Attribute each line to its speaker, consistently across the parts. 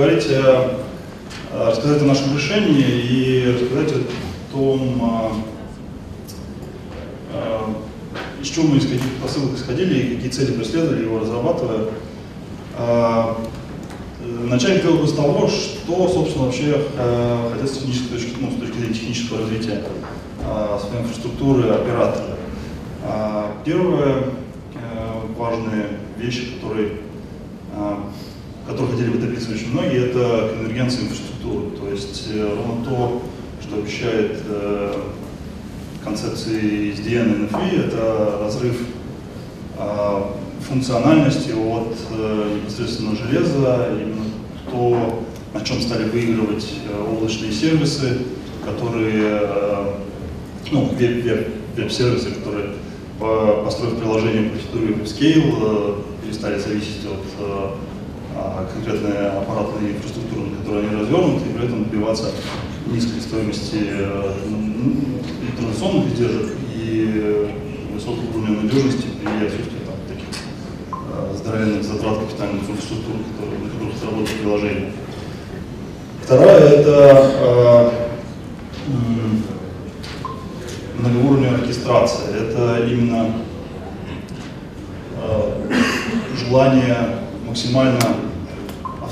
Speaker 1: поговорить, рассказать о нашем решении и рассказать о том, из чего мы из каких посылок исходили и какие цели преследовали его разрабатывая. А, начать хотел бы с того, что, собственно, вообще хотят с, технической точки, ну, с точки зрения технического развития своей инфраструктуры операторы. Первое, важные вещи, которые которые хотели бы добиться очень многие, это конвергенция инфраструктуры. То есть э, ровно то, что обещает э, концепции SDN и NFV, это разрыв э, функциональности от э, непосредственно железа, именно то, на чем стали выигрывать облачные сервисы, которые, ну, веб-сервисы, -веб которые, построив приложение по архитектуре WebScale, перестали зависеть от э, а, конкретная аппаратная инфраструктура, на которой они развернуты, и при этом добиваться низкой стоимости э, информационных издержек и высокого уровня надежности при отсутствии там, таких э, здоровенных затрат капитальных инфраструктур, которые, на которых работает приложение. Вторая – это э, многоуровневая оркестрация. Это именно э, желание максимально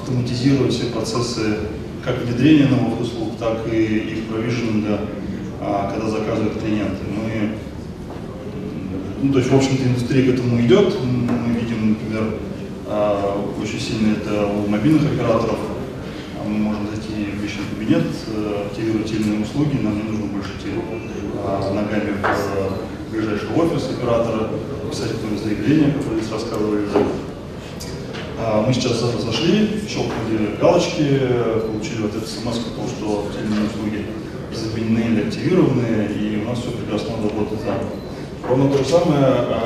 Speaker 1: автоматизировать все процессы как внедрения новых услуг, так и их провиженинга, а, когда заказывают клиенты. Мы, ну, то есть, в общем-то, индустрия к этому идет. Мы видим, например, а, очень сильно это у мобильных операторов. А мы можем зайти в личный кабинет, э, активировать те услуги, нам не нужно больше идти ногами в ближайший офис оператора, писать какое-нибудь заявление, которое здесь рассказывали мы сейчас зашли, щелкнули галочки, получили вот эту смс о том, что иные услуги заменены или активированы, и у нас все прекрасно работает там. Ровно то же самое а,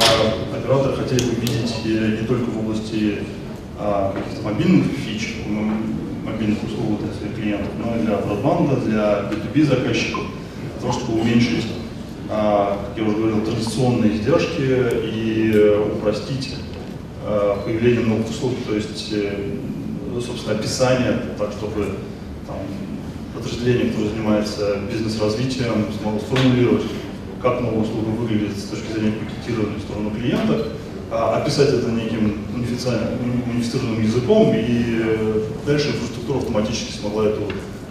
Speaker 1: операторы хотели бы видеть э, не только в области а, каких-то мобильных фич, мобильных услуг для своих клиентов, но и для бродбанда, для B2B заказчиков, для того, чтобы уменьшить, как я уже говорил, традиционные издержки и э, упростить Э, появление новых услуг, то есть, э, собственно, описание, так чтобы там, подразделение, которое занимается бизнес-развитием, смогло сформулировать, как новая услуга выглядит с точки зрения пакетирования в сторону клиента, а описать это неким унифицированным языком, и э, дальше инфраструктура автоматически смогла эту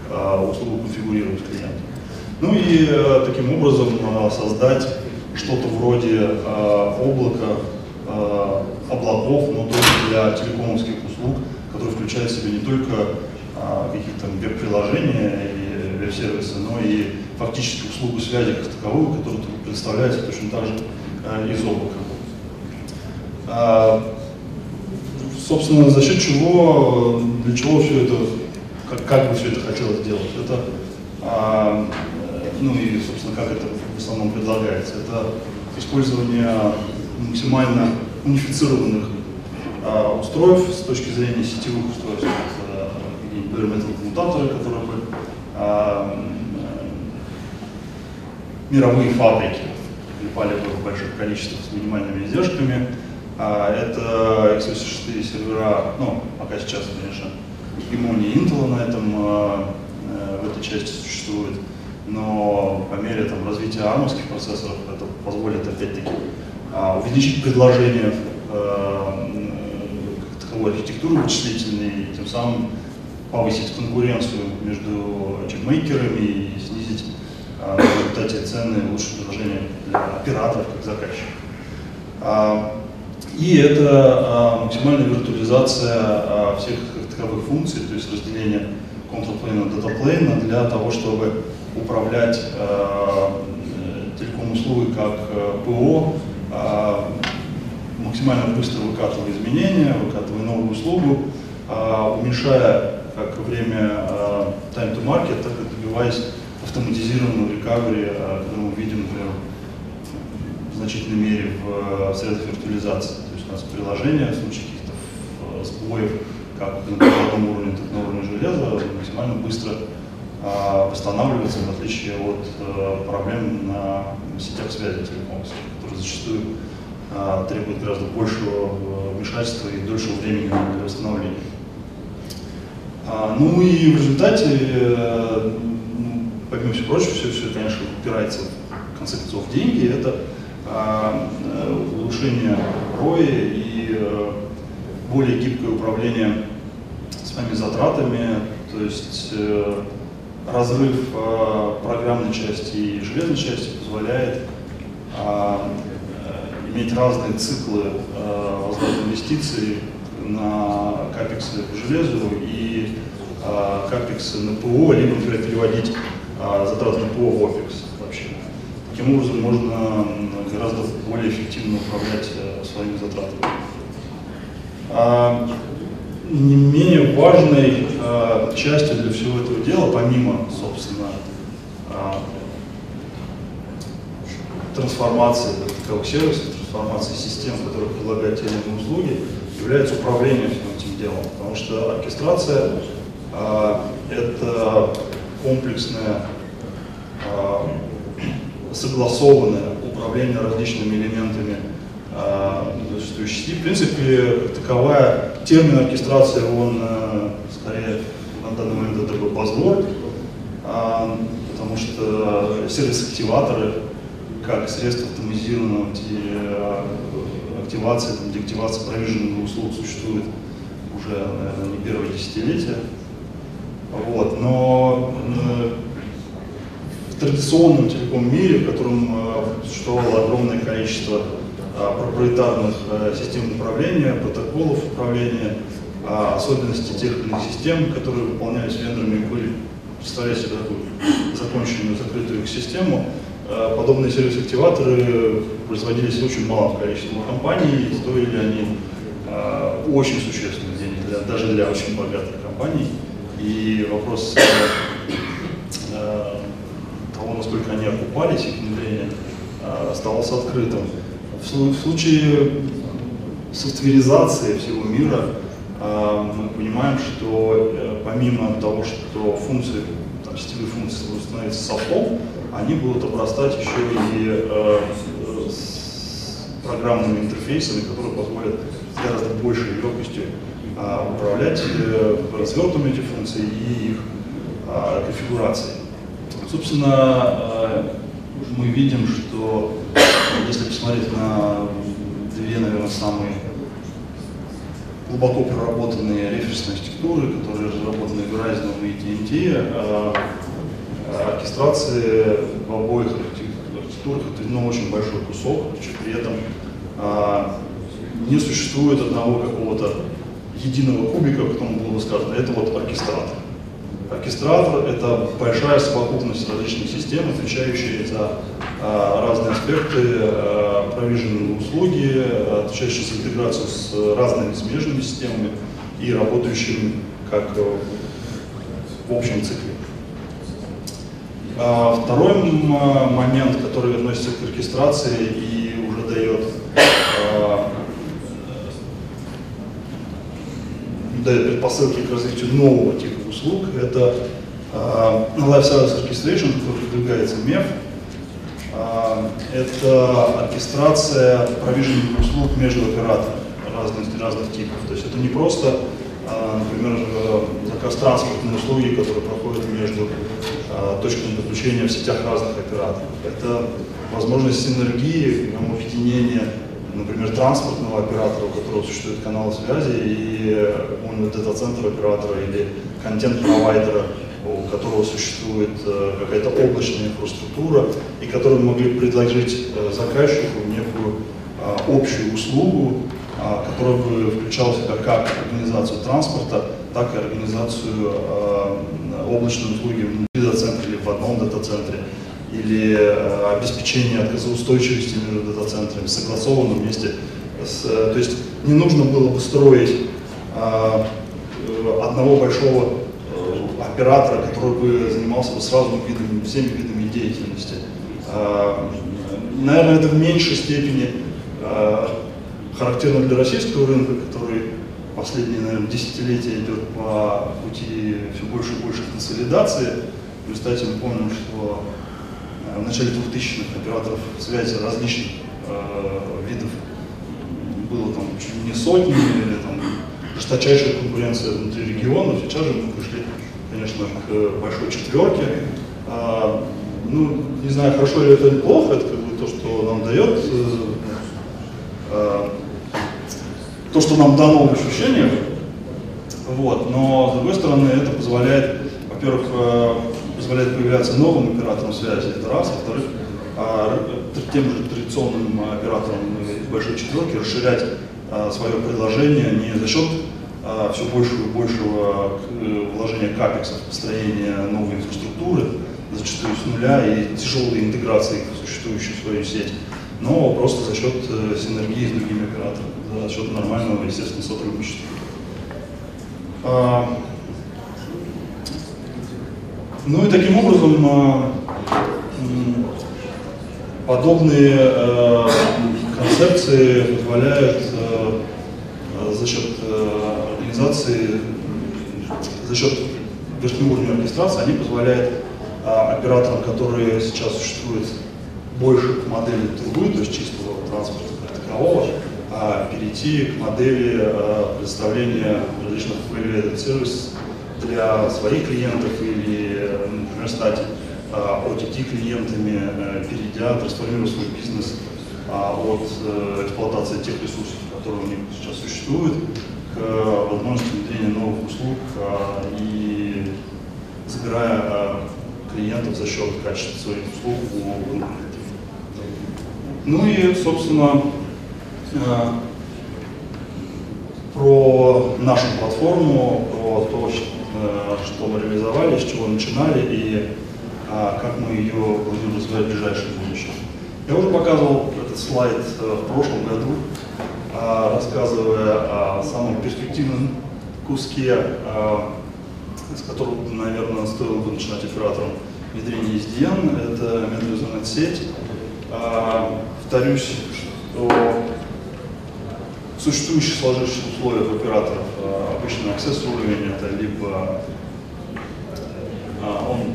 Speaker 1: а, услугу конфигурировать клиенту. Ну и таким образом создать что-то вроде а, облака, облаков, но только для телекомовских услуг, которые включают в себя не только а, какие-то веб-приложения и веб-сервисы, но и фактически услугу связи как таковую, которая представляется точно так же а, из облака. А, собственно, за счет чего, для чего все это, как, как бы все это хотелось сделать? Это, а, ну и, собственно, как это в основном предлагается? Это использование максимально унифицированных а, устройств с точки зрения сетевых устройств, это metal коммутаторы, которые бы а, мировые фабрики клепали бы в больших количествах с минимальными издержками. А, это x86 сервера, ну, пока сейчас, конечно, и Intel на этом, а, э, в этой части существует, но по мере там, развития армовских процессоров это позволит опять-таки увеличить предложение э, таковой архитектуры вычислительной, и тем самым повысить конкуренцию между чипмейкерами и снизить а, в результате цены лучшее предложение для операторов как заказчиков. А, и это максимальная виртуализация всех таковых функций, то есть разделение control plane на data plane для того, чтобы управлять телеком услугой как э, ПО, а, максимально быстро выкатывая изменения, выкатывая новую услугу, а, уменьшая как время а, time to market, так и добиваясь автоматизированного recovery, который мы видим, например, в значительной мере в средствах виртуализации. То есть у нас приложение в случае каких-то сбоев, как на прикладном уровне, так на уровне железа, максимально быстро восстанавливается, в отличие от проблем на сетях связи телекомовских зачастую а, требует гораздо большего э, вмешательства и дольшего времени для восстановления. А, ну и в результате, э, помимо всего прочего, все, все, конечно, упирается в конце концов в деньги. Это а, э, улучшение роя и э, более гибкое управление своими затратами, то есть разрыв программной части и железной части позволяет а, иметь разные циклы возврата инвестиций на капексы по железу и а, капексы на ПО, либо, например, переводить а, затраты на ПО в ОПЕКС вообще. Таким образом можно гораздо более эффективно управлять а, своими затратами. А, не менее важной а, частью для всего этого дела, помимо, собственно, а, трансформации таковых сервисов, трансформации систем, которые предлагают те или иные услуги, является управлением всем этим делом. Потому что оркестрация э, это комплексное, э, согласованное управление различными элементами э, существующей сети. В принципе, таковая термин оркестрация, он э, скорее на данный момент это такой buzzword, э, потому что сервис-активаторы как средство автоматизированного активации, там, деактивации провиженных услуг существует уже, наверное, не первое десятилетие. Вот. Но в традиционном телеком мире, в котором э, существовало огромное количество э, проприетарных э, систем управления, протоколов управления, особенностей тех или иных систем, которые выполнялись вендорами, были, представляя себе такую законченную закрытую их систему, Э, подобные сервис-активаторы производились в очень малом количестве компаний, и стоили они э, очень существенных денег, для, даже для очень богатых компаний. И вопрос э, того, насколько они окупались, их внедрение, оставался открытым. В, в случае софтверизации всего мира мы понимаем, что помимо того, что функции, там, сетевые функции будут становиться софтом, они будут обрастать еще и э, с программными интерфейсами, которые позволят с гораздо большей легкостью э, управлять э, развертыванием этих функций и их э, конфигурацией. Собственно, э, мы видим, что если посмотреть на две, наверное, самые глубоко проработанные референсные архитектуры, которые разработаны Verizon и TNT, э, оркестрации в обоих архитектурах отведено очень большой кусок, при этом а, не существует одного какого-то единого кубика, в котором было бы сказано, это вот оркестратор. Оркестратор — это большая совокупность различных систем, отвечающие за а, разные аспекты а, провиженные услуги, отвечающие за интеграцию с разными смежными системами и работающими как в общем цикле. А, второй момент, который относится к оркестрации и уже дает, а, дает предпосылки к развитию нового типа услуг, это а, Life Service Orchestration, который продвигается МЕФ. Это оркестрация провиженных услуг между операторами разных, разных типов. То есть это не просто, например, заказ транспортной услуги, которые проходят между Э, точками подключения в сетях разных операторов. Это возможность синергии, объединения, например, транспортного оператора, у которого существует канал связи, и дата-центр оператора или контент-провайдера, у которого существует э, какая-то облачная инфраструктура, и которые могли предложить э, заказчику некую общую услугу, которая бы включала в себя как организацию транспорта, так и организацию облачной услуги внутри дата-центра или в одном дата-центре, или э, обеспечение отказоустойчивости между дата-центрами, согласованно вместе с... Э, то есть не нужно было бы строить э, одного большого оператора, который бы занимался бы сразу видами, всеми видами деятельности. Наверное, это в меньшей степени характерно для российского рынка, который последние, наверное, десятилетия идет по пути все больше и больше консолидации. В результате мы помним, что э, в начале 2000-х операторов связи различных э, видов было там чуть ли не сотни или там жесточайшая конкуренция внутри регионов. Сейчас же мы пришли, конечно, к большой четверке. А, ну, не знаю, хорошо ли это или плохо, это как бы то, что нам дает, э, э, то, что нам дано в ощущениях. Вот. Но, с другой стороны, это позволяет, во-первых, э, позволяет появляться новым операторам связи, это раз, во-вторых, тем же традиционным операторам большой четверки расширять свое предложение не за счет все большего и большего вложения капекса в построение новой инфраструктуры, зачастую с нуля и тяжелой интеграции в существующую свою сеть, но просто за счет э, синергии с другими операторами, за счет нормального, естественно, сотрудничества. А, ну и таким образом а, подобные э, концепции позволяют э, за счет организации, за счет верхнего уровня оркестрации, они позволяют а, операторам, которые сейчас существуют больше модели трубы, то есть чистого транспорта такового, а перейти к модели а, предоставления различных value сервис для своих клиентов или, например, стать а, перейдя, трансформируя свой бизнес от э, эксплуатации тех ресурсов, которые у них сейчас существуют, к возможности внедрения новых услуг и забирая клиентов за счет качества своих услуг. Ну и, собственно, э, про нашу платформу, про то, э, что мы реализовали, с чего начинали и э, как мы ее будем развивать в ближайшем будущем. Я уже показывал этот слайд в прошлом году, рассказывая о самом перспективном куске с которого, наверное, стоило бы начинать оператором внедрения SDN, это метроизонная сеть. А, повторюсь, что существующие сложившиеся условия у операторов а, обычно access уровень это либо а, он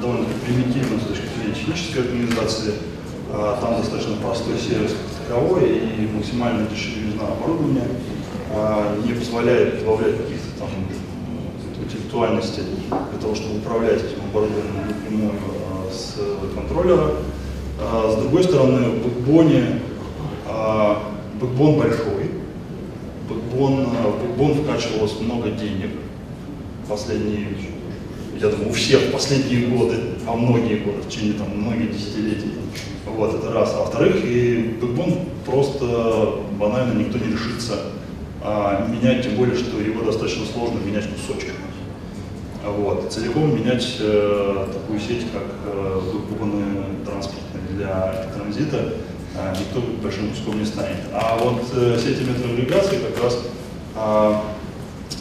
Speaker 1: довольно примитивный с точки зрения технической организации, а, там достаточно простой сервис как таковой и максимально дешевизна оборудования а, не позволяет добавлять каких-то там интеллектуальности для того, чтобы управлять этим оборудованием напрямую а, с контроллера. С другой стороны, в а, backbone большой, backbone, в backbone вкачивалось много денег последние, я думаю, у всех последние годы, а многие годы, в течение там многих десятилетий. Вот, это раз. А во-вторых, и backbone просто банально никто не решится а, менять, тем более, что его достаточно сложно менять кусочками. Вот. Целиком менять э, такую сеть, как э, выпуганные транспортные для транзита, э, никто большим куском не станет. А вот э, сети метроавигации как раз э,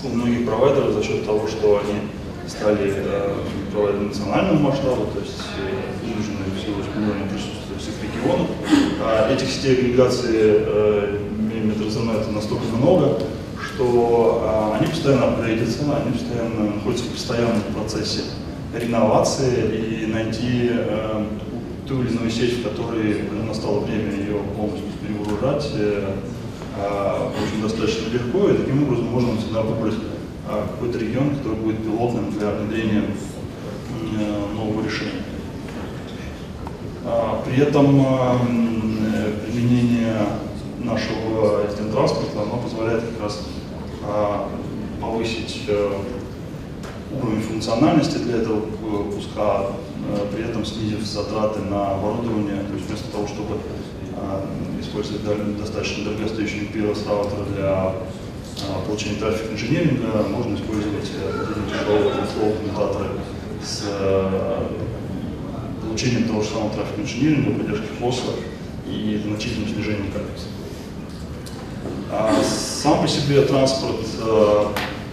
Speaker 1: у многих провайдеров за счет того, что они стали э, провайдером национального масштаба, то есть э, вынуждены в силу уровня присутствия всех регионов, э, этих сетей агрегации метрозонета настолько много, что они постоянно апгрейдятся, они постоянно находятся в постоянном процессе реновации и найти ту или иную сеть, в которой уже настало время ее полностью перевооружать, э, э, в общем, достаточно легко, и таким образом можно всегда выбрать э, какой-то регион, который будет пилотным для внедрения э, нового решения. Э, при этом э, применение нашего транспорта, оно позволяет как раз а, повысить уровень функциональности для этого куска, при этом снизив затраты на оборудование, то есть вместо того, чтобы а, использовать достаточно дорогостоящий PLS для а, получения трафика инженеринга, можно использовать э, флоу коммутаторы с получением того же самого трафика инженеринга, поддержки флоса и значительным снижением капекса. Сам по себе транспорт э,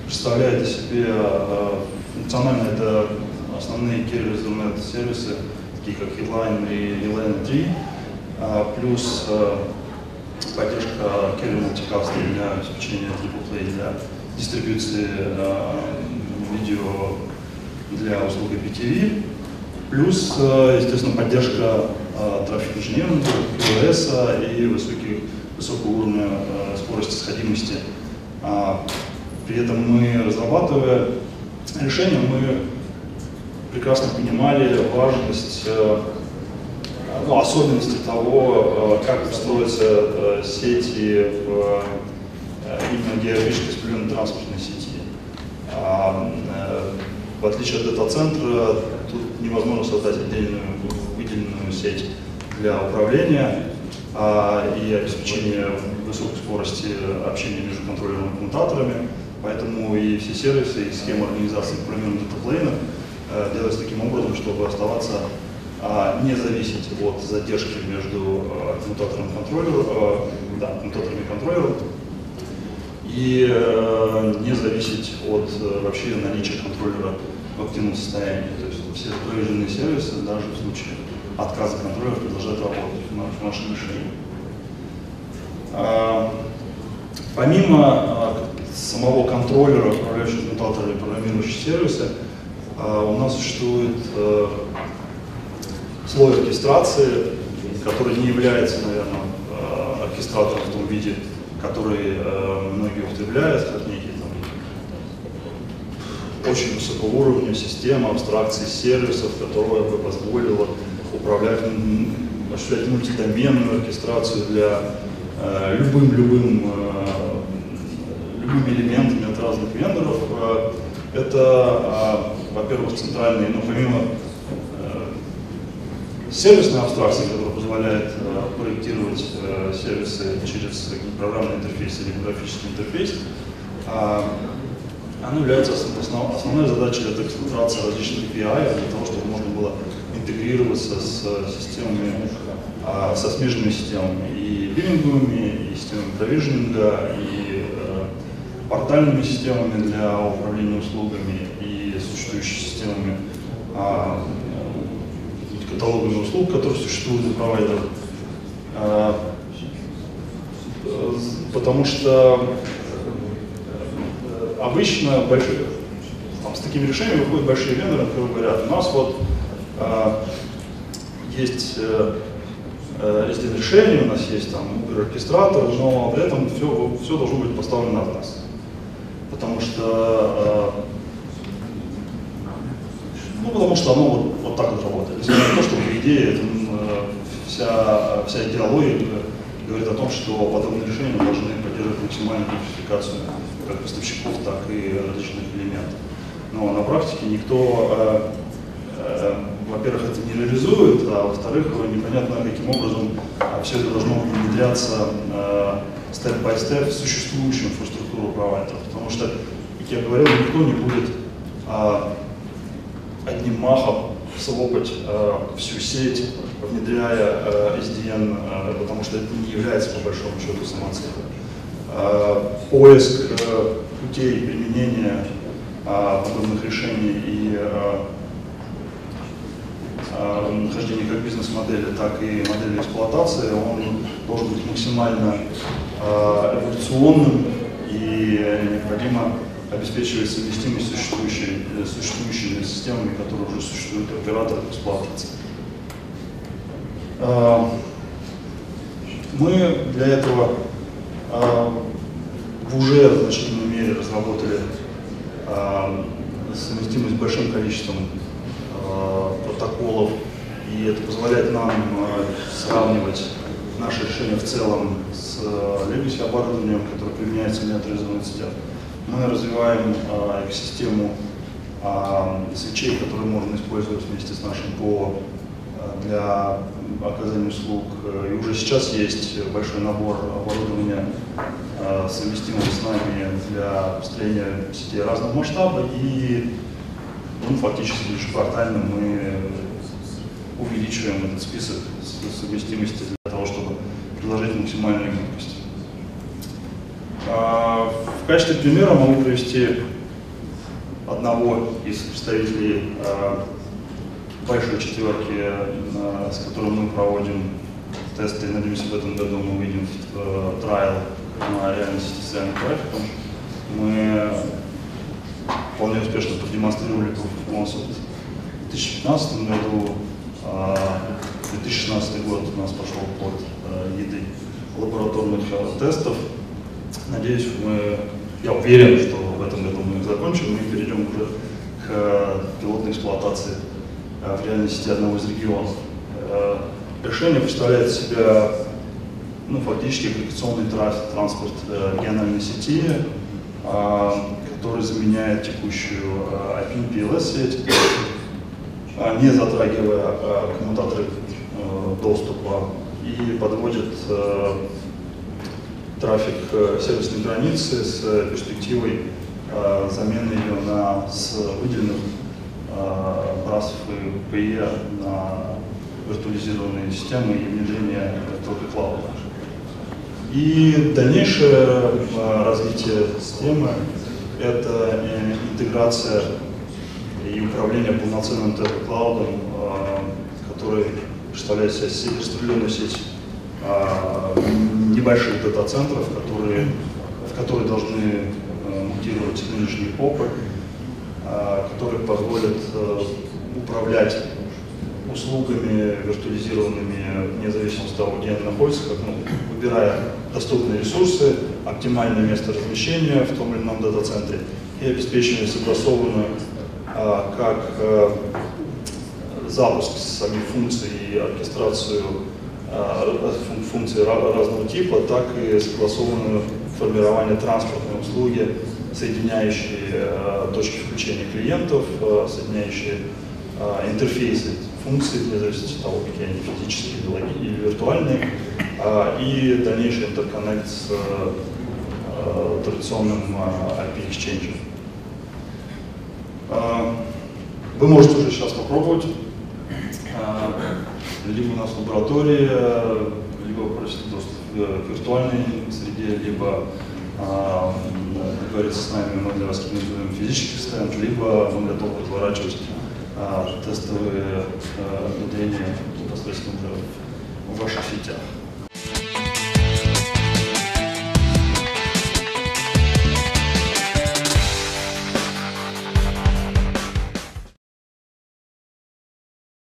Speaker 1: представляет из себя э, функционально это основные carrier сервисы, такие как Headline и Headline 3, а, плюс поддержка carrier multicast для обеспечения AAA, для дистрибуции видео для услуги PTV, плюс, естественно, поддержка трафик инженеринга, QoS и высоких, высокого уровня скорости сходимости А, при этом мы, разрабатывая решение, мы прекрасно понимали важность, э, ну, особенности того, э, как строятся э, сети в именно географически распределенной транспортной сети. А, в отличие от дата-центра, тут невозможно создать отдельную выделенную сеть для управления а, и обеспечения высокой скорости общения между контроллером и коммутаторами. Поэтому и все сервисы, и схема организации программируемых датаплейнов э, делаются таким образом, чтобы оставаться а, не зависеть от задержки между а, коммутатором и контроллером, да, и контроллером, и не зависеть от вообще наличия контроллера в активном состоянии. То есть все проведенные сервисы даже в случае отказа контроллера продолжают работать в нашем решении. А, помимо а, самого контроллера, управляющего коммутатора и программирующего сервиса, у нас существует слой оркестрации, который не является, наверное, оркестратором в том виде, который многие употребляют, как некий там, очень высокого уровня система абстракции сервисов, которая бы позволила управлять, осуществлять мультидоменную оркестрацию для любым-любым э, э, любыми элементами от разных вендоров. Э, это, во-первых, центральный, ну, помимо сервисной абстракции, которая позволяет проектировать сервисы через программный интерфейс или графический интерфейс, она является основ, основной задачей это концентрация различных API для того, чтобы можно было интегрироваться с системами, а, со смежными системами, и биллинговыми, и системами провижнинга, и э, портальными системами для управления услугами, существующими системами, а, каталогами услуг, которые существуют у провайдеров. А, потому что э, обычно там, с такими решениями выходят большие вендоры, которые говорят, у нас вот а, есть э, э, решение, у нас есть там оркестратор, но при этом все, все должно быть поставлено от нас. Потому что э, ну, потому что оно вот, вот так вот работает. Несмотря на то, что, по идее, это, вся, вся идеология говорит о том, что подобные решения должны поддерживать максимальную диверсификацию как поставщиков, так и различных элементов. Но на практике никто во-первых, это не реализует, а во-вторых, непонятно, каким образом а, все это должно внедряться степ-бай-степ в существующую инфраструктуру провайдеров. Потому что, как я говорил, никто не будет а, одним махом слопать а, всю сеть, внедряя а, SDN, а, потому что это не является, по большому счету, самоцелью. А, поиск а, путей применения а, подобных решений и а, Э, нахождения как бизнес-модели, так и модели эксплуатации, он должен быть максимально э, эволюционным и необходимо обеспечивать совместимость с существующими, существующими системами, которые уже существуют в операторах эксплуатации. Э, мы для этого в уже значительной мере разработали совместимость с большим количеством протоколов, и это позволяет нам э, сравнивать наши решения в целом с э, legacy оборудованием, которое применяется в неавторизованных сетях. Мы развиваем э, экосистему свечей, которые можно использовать вместе с нашим ПО для оказания услуг. И уже сейчас есть большой набор оборудования, совместимого с нами для построения сетей разного масштаба. И ну, фактически ежеквартально мы увеличиваем этот список совместимости для того, чтобы предложить максимальную гибкость. А, в качестве примера могу привести одного из представителей а, большой четверки, а, с которым мы проводим тесты. Надеюсь, в этом году мы выйдем в трайл на реальности с социальным трафиком. Мы вполне успешно продемонстрировали перформанс в 2015 году. 2016 а, год у нас пошел под а, еды лабораторных а, тестов. Надеюсь, мы я уверен, что в этом году мы их закончим и перейдем уже к пилотной эксплуатации в реальной сети одного из регионов. Решение представляет из себя ну, фактически трафик, транспорт региональной сети, который заменяет текущую IP PLS сеть, не затрагивая коммутаторы доступа и подводит трафик сервисной границы с перспективой замены ее на, с выделенных брасов и PE на виртуализированные системы и внедрение только клауда. И дальнейшее развитие системы – это интеграция и управление полноценным клаудом, который представляет себе распределенную сеть небольших дата-центров, которые, в которые должны мутировать нынешние попы, которые позволят управлять услугами виртуализированными, вне зависимости от того, где они находятся, как, ну, выбирая доступные ресурсы, оптимальное место размещения в том или ином дата-центре и обеспечивая согласованную а, как а, запуск самих функций и оркестрацию функций разного типа, так и согласованную формирование транспортной услуги, соединяющие точки включения клиентов, соединяющие интерфейсы функции, вне зависимости от того, какие они физические или виртуальные, и дальнейший интерконнект с традиционным IP Exchange. Вы можете уже сейчас попробовать либо у нас в лаборатории, либо просите доступ к виртуальной среде, либо договориться с нами, мы для вас организуем физический стенд, либо мы готовы разворачивать тестовые внедрения непосредственно в ваших сетях.